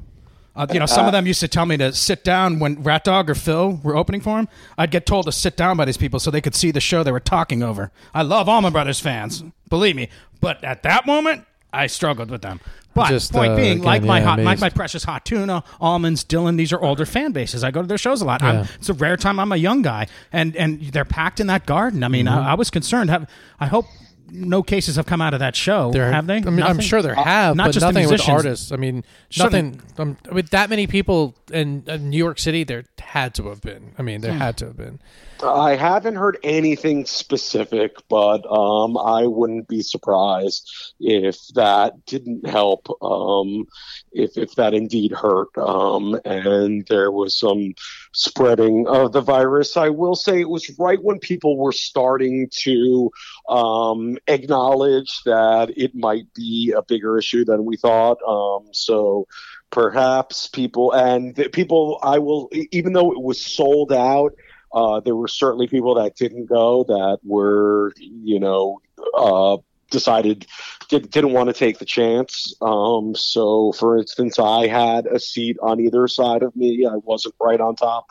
Uh, you know, some of them used to tell me to sit down when Rat Dog or Phil were opening for him. I'd get told to sit down by these people so they could see the show they were talking over. I love Allman Brothers fans, believe me. But at that moment, I struggled with them. But Just, point uh, being, again, like my yeah, hot, like my precious hot tuna, Allmans, Dylan, these are older fan bases. I go to their shows a lot. I'm, Yeah. it's a rare time I'm a young guy, and and they're packed in that garden. I mean, Mm-hmm. I, I was concerned. Have, I hope no cases have come out of that show. There have they? I mean, I'm sure there have, not but just the nothing with artists. I mean, nothing um, with that many people in, in New York City. There had to have been. I mean, Hmm. there had to have been. I haven't heard anything specific, but um, I wouldn't be surprised if that didn't help. Um, if if that indeed hurt, um, and there was some spreading of the virus. I will say it was right when people were starting to um, acknowledge that it might be a bigger issue than we thought. Um, so perhaps people and people I will even though it was sold out uh, there were certainly people that didn't go that were you know uh, decided did, didn't want to take the chance. Um, so for instance I had a seat on either side of me. I wasn't right on top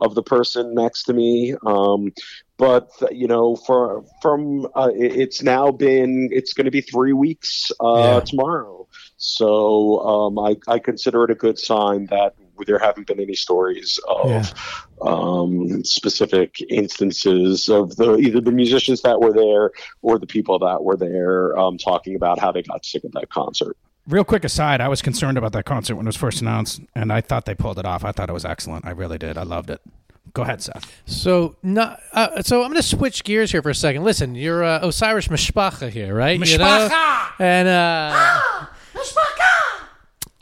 of the person next to me. Um, but you know for from uh, it's now been it's going to be three weeks uh, Yeah. tomorrow. So um, I, I consider it a good sign that there haven't been any stories of Yeah. um, specific instances of the either the musicians that were there or the people that were there um, talking about how they got sick at that concert. real quick aside, I was concerned about that concert when it was first announced, and I thought they pulled it off. I thought it was excellent. I really did. I loved it. Go ahead, Seth. So not. Uh, so I'm going to switch gears here for a second. Listen, you're uh, Osiris Mishpacha here, right? You know? And uh,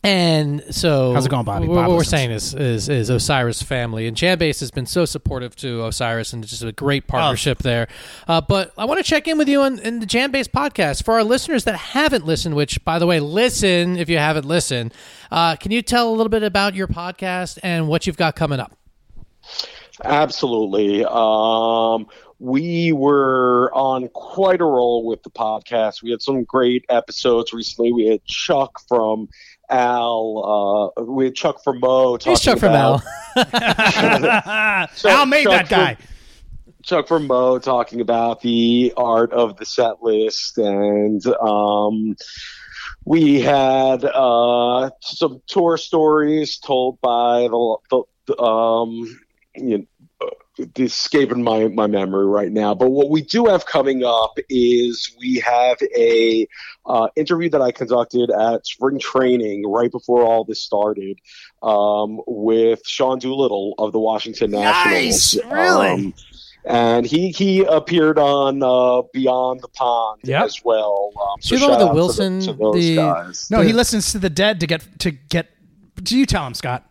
and so How's it going, Bobby? What, Bob we're listens. saying is, is is Osiris family and Jambase has been so supportive to Osiris and it's just a great partnership there. Uh, but I want to check in with you on in the Jambase podcast for our listeners that haven't listened. Which, by the way, listen if you haven't listened. Uh, can you tell a little bit about your podcast and what you've got coming up? Absolutely. Um, we were on quite a roll with the podcast. We had some great episodes recently. We had Chuck from Al. Uh, we had Chuck from Mo. Talking Chuck from about- Al. Al made Chuck that guy. Chuck from Mo talking about the art of the set list, and um, we had uh, some tour stories told by the, the, um, you know, escaping my, my memory right now. But what we do have coming up is we have a uh, interview that I conducted at spring training right before all this started um, with Sean Doolittle of the Washington Nice! Nationals. Really? Um, and he he appeared on uh, Beyond the Pond Yep. as well. Um, so you know shout the out to Wilson- to those the- guys. No, he listens to the dead to get to get. Do you tell him, Scott?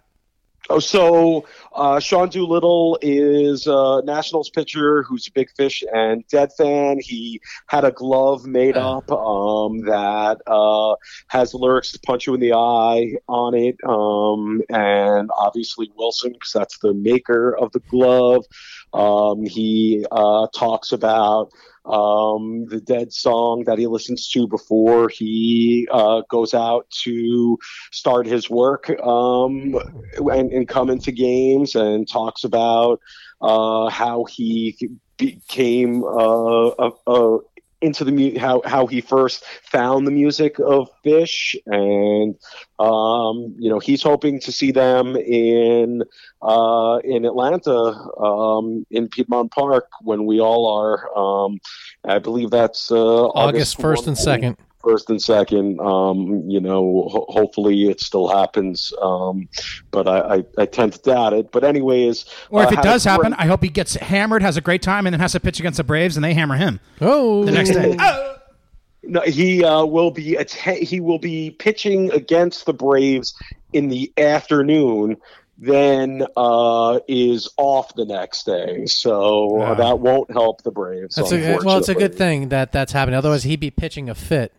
Oh, so uh, Sean Doolittle is a Nationals pitcher who's a big Phish and dead fan. He had a glove made up um, that uh, has lyrics to punch you in the eye on it, um, and obviously Wilson because that's the maker of the glove. Um, he uh, talks about um, the Dead song that he listens to before he uh, goes out to start his work um, and, and come into games and talks about uh, how he became uh, a, a, into the mu- how how he first found the music of Phish, and um, you know he's hoping to see them in uh, in Atlanta um, in Piedmont Park when we all are. Um, I believe that's uh, August first and 1 second. First and second. Um, you know, ho- hopefully it still happens, um, but I, I, I tend to doubt it. But anyways, Or if uh, it had a does happen, great- I hope he gets hammered, has a great time, and then has to pitch against the Braves, and they hammer him Oh, the next day. Oh! no, he uh, will be atta- he will be pitching against the Braves in the afternoon. Then uh, is off the next day, so Ah. that won't help the Braves. That's a, well, it's a good thing that that's happening. Otherwise, he'd be pitching a fit.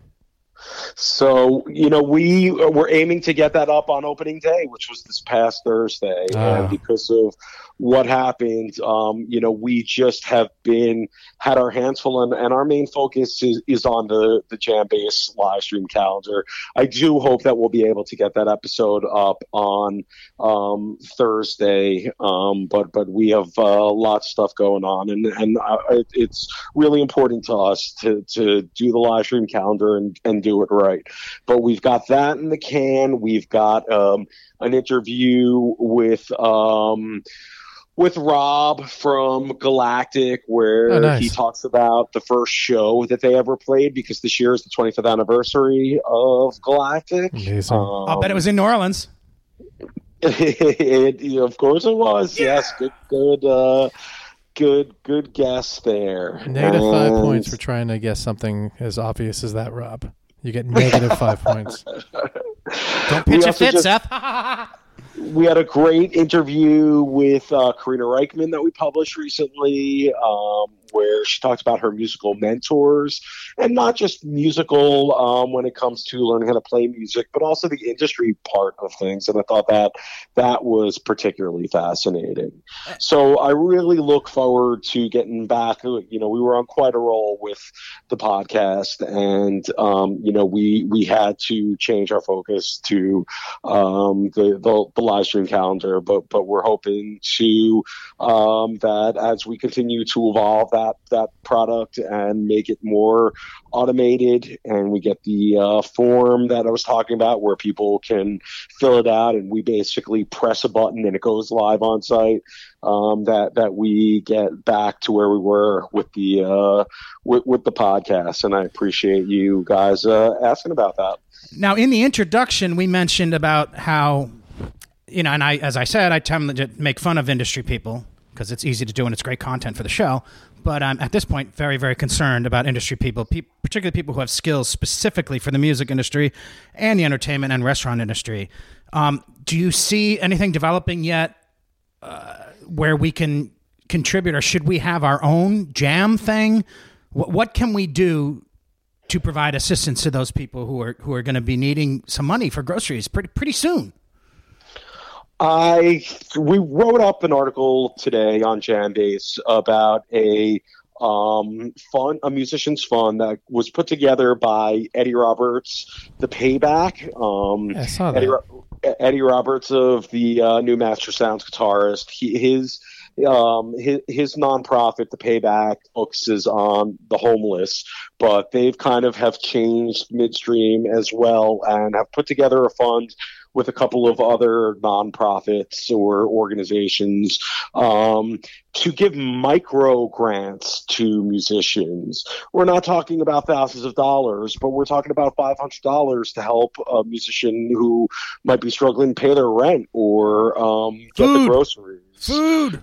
So you know, we were aiming to get that up on opening day, which was this past Thursday, Ah. and because of what happened, um, you know, we just have been had our hands full, and, and our main focus is, is on the the Jambase live stream calendar. I do hope that we'll be able to get that episode up on um, Thursday, um, but but we have uh, lots of stuff going on, and and uh, it, it's really important to us to to do the live stream calendar and and do it right. But we've got that in the can. We've got um, an interview with. With Rob from Galactic, where Oh, nice. he talks about the first show that they ever played because this year is the 25th anniversary of Galactic. Amazing. Um, I'll bet it was in New Orleans. it, yeah, of course it was. Yes, good, good, uh, good, good guess there. Negative five points for trying to guess something as obvious as that, Rob. You get negative five points. Don't We pitch a fit, just- Seth. we had a great interview with uh, Karina Rykman that we published recently, um, where she talked about her musical mentors and not just musical um, when it comes to learning how to play music, but also the industry part of things. And I thought that that was particularly fascinating. So I really look forward to getting back. You know, we were on quite a roll with the podcast, and um, you know, we we had to change our focus to um, the, the the live stream calendar, but but we're hoping to um, that as we continue to evolve that that that product and make it more automated. And we get the uh, form that I was talking about where people can fill it out, and we basically press a button and it goes live on site. Um, that that we get back to where we were with the uh, with, with the podcast, and I appreciate you guys uh, asking about that. Now, in the introduction, we mentioned about how, you know, and I, as I said, I tend to make fun of industry people because it's easy to do and it's great content for the show. But I'm at this point very, very concerned about industry people, pe- particularly people who have skills specifically for the music industry and the entertainment and restaurant industry. Um, do you see anything developing yet uh, where we can contribute, or should we have our own jam thing? What, what can we do to provide assistance to those people who are who are going to be needing some money for groceries pretty pretty soon. I we wrote up an article today on Jambase about a um, fund, a musician's fund that was put together by Eddie Roberts, the Payback. Um, I saw Eddie, that. Eddie Roberts of the uh, New Mastersounds guitarist. He, his um, his, his nonprofit, the Payback, focuses on the homeless, but they've kind of have changed midstream as well and have put together a fund with a couple of other nonprofits or organizations um, to give micro grants to musicians. We're not talking about thousands of dollars, but we're talking about $500 to help a musician who might be struggling to pay their rent or um, get Food. the groceries. Food.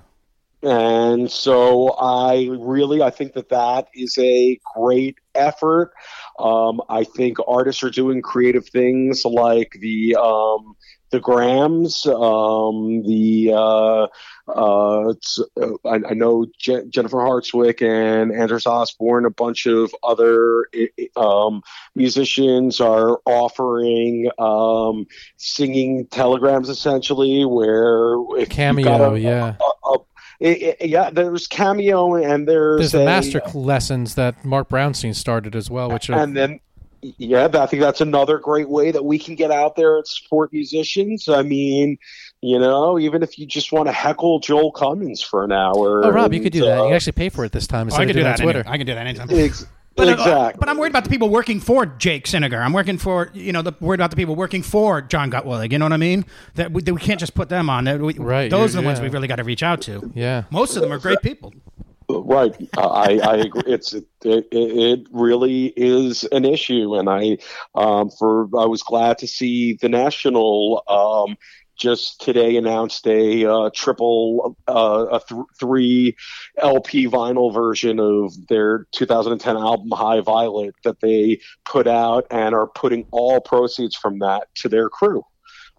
And so I really I think that that is a great effort. Um, I think artists are doing creative things like the um, the Grams, um, the uh, uh, uh, I, I know Je- Jennifer Hartswick and Andrews Osborne, a bunch of other um, musicians are offering um, singing telegrams essentially, where if Cameo, a- yeah. a- a- it- it- yeah, there's cameo and there's, There's the a- master lessons that Marc Brownstein started as well, which are and then yeah, I think that's another great way that we can get out there and support musicians. I mean, you know, even if you just want to heckle Joel Cummins for an hour. Oh, Rob, you and, could do that. You uh, actually pay for it this time Oh, I of can do that. on Twitter. Any, I can do that anytime. Ex- But, uh, but I'm worried about the people working for Jake Siniger. I'm working for you know the worried about the people working for Jon Gutwillig. You know what I mean? That we, that we can't just put them on. That we, Right, Those are the yeah, ones we've really got to reach out to. Yeah. Most of them are great people. Right, I, I agree. It's it, it, it really is an issue, and I um, for I was glad to see the national um, just today announced a uh, triple uh, a th- three LP vinyl version of their 2010 album High Violet that they put out and are putting all proceeds from that to their crew.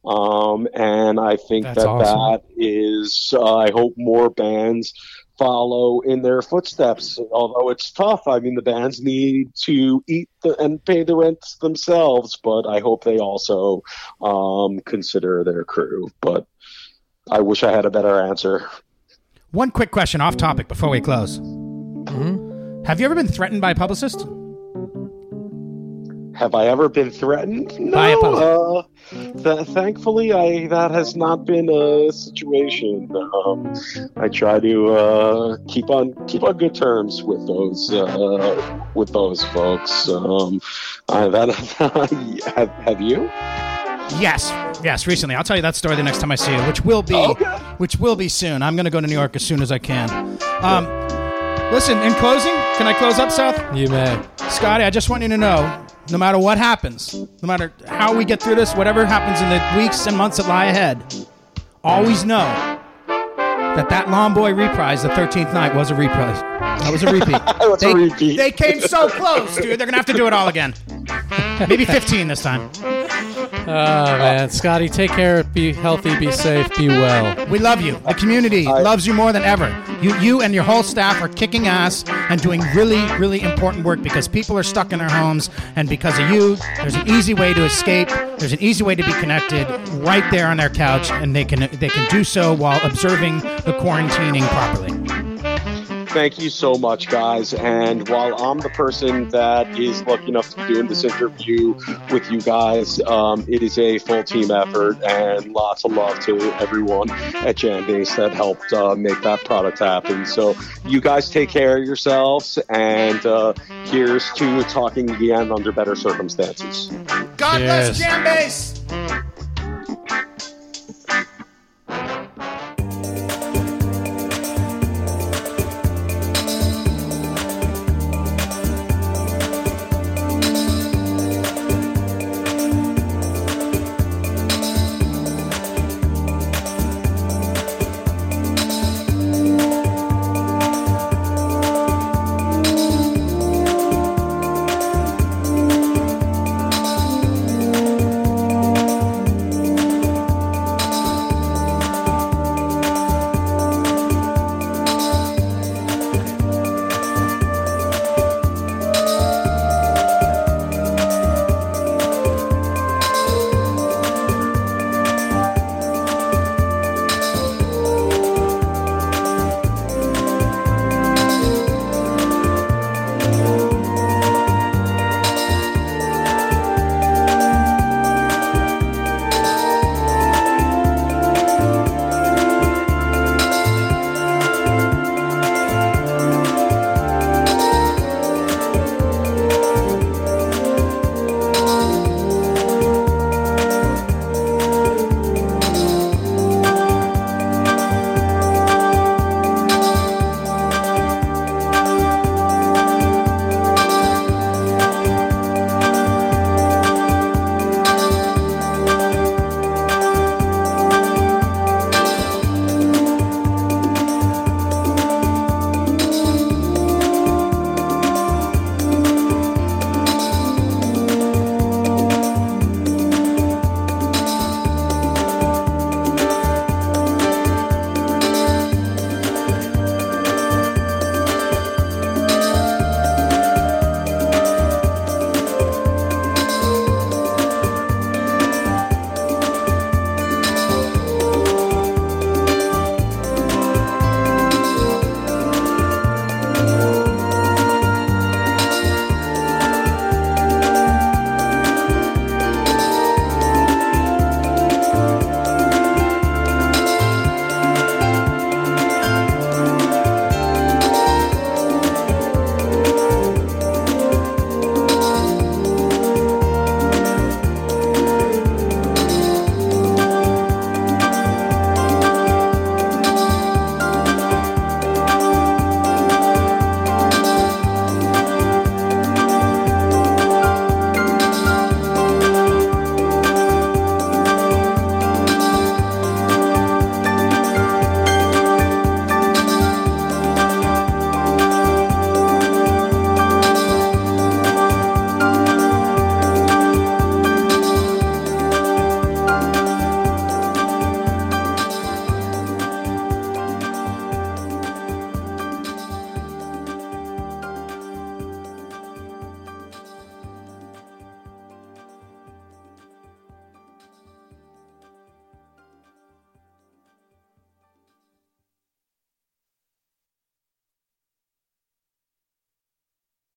Um, and I think That's that awesome. that is, uh, I hope more bands follow in their footsteps. Although it's tough, I mean, the bands need to eat the, and pay the rent themselves, but I hope they also um, consider their crew. But I wish I had a better answer. One quick question off topic before we close. Mm-hmm. Have you ever been threatened by a publicist? Have I ever been threatened? No. By a uh, th- thankfully, I that has not been a situation. Um, I try to uh, keep on keep on good terms with those uh, with those folks. Um, I, that have, have you? Yes, yes. Recently, I'll tell you that story the next time I see you, which will be, Okay. which will be soon. I'm going to go to New York as soon as I can. Um, listen, in closing, can I close up, Seth? You may. Scotty, I just want you to know, no matter what happens, no matter how we get through this, whatever happens in the weeks and months that lie ahead, always know that that Long Boy reprise, the 13th night, was a reprise. That was a repeat. was a repeat. They came so close, dude. They're gonna have to do it all again. Maybe 15 this time. Oh man, Scotty, take care. Be healthy. Be safe. Be well. We love you. The community loves you more than ever. You, you and your whole staff are kicking ass and doing really, really important work because people are stuck in their homes, and because of you, there's an easy way to escape. There's an easy way to be connected right there on their couch, and they can they can do so while observing the quarantining properly. Thank you so much, guys. And while I'm the person that is lucky enough to be doing this interview with you guys, um, it is a full team effort, and lots of love to everyone at Jambase that helped uh, make that product happen. So you guys take care of yourselves, and uh, here's to talking again under better circumstances. God bless Cheers. Jambase.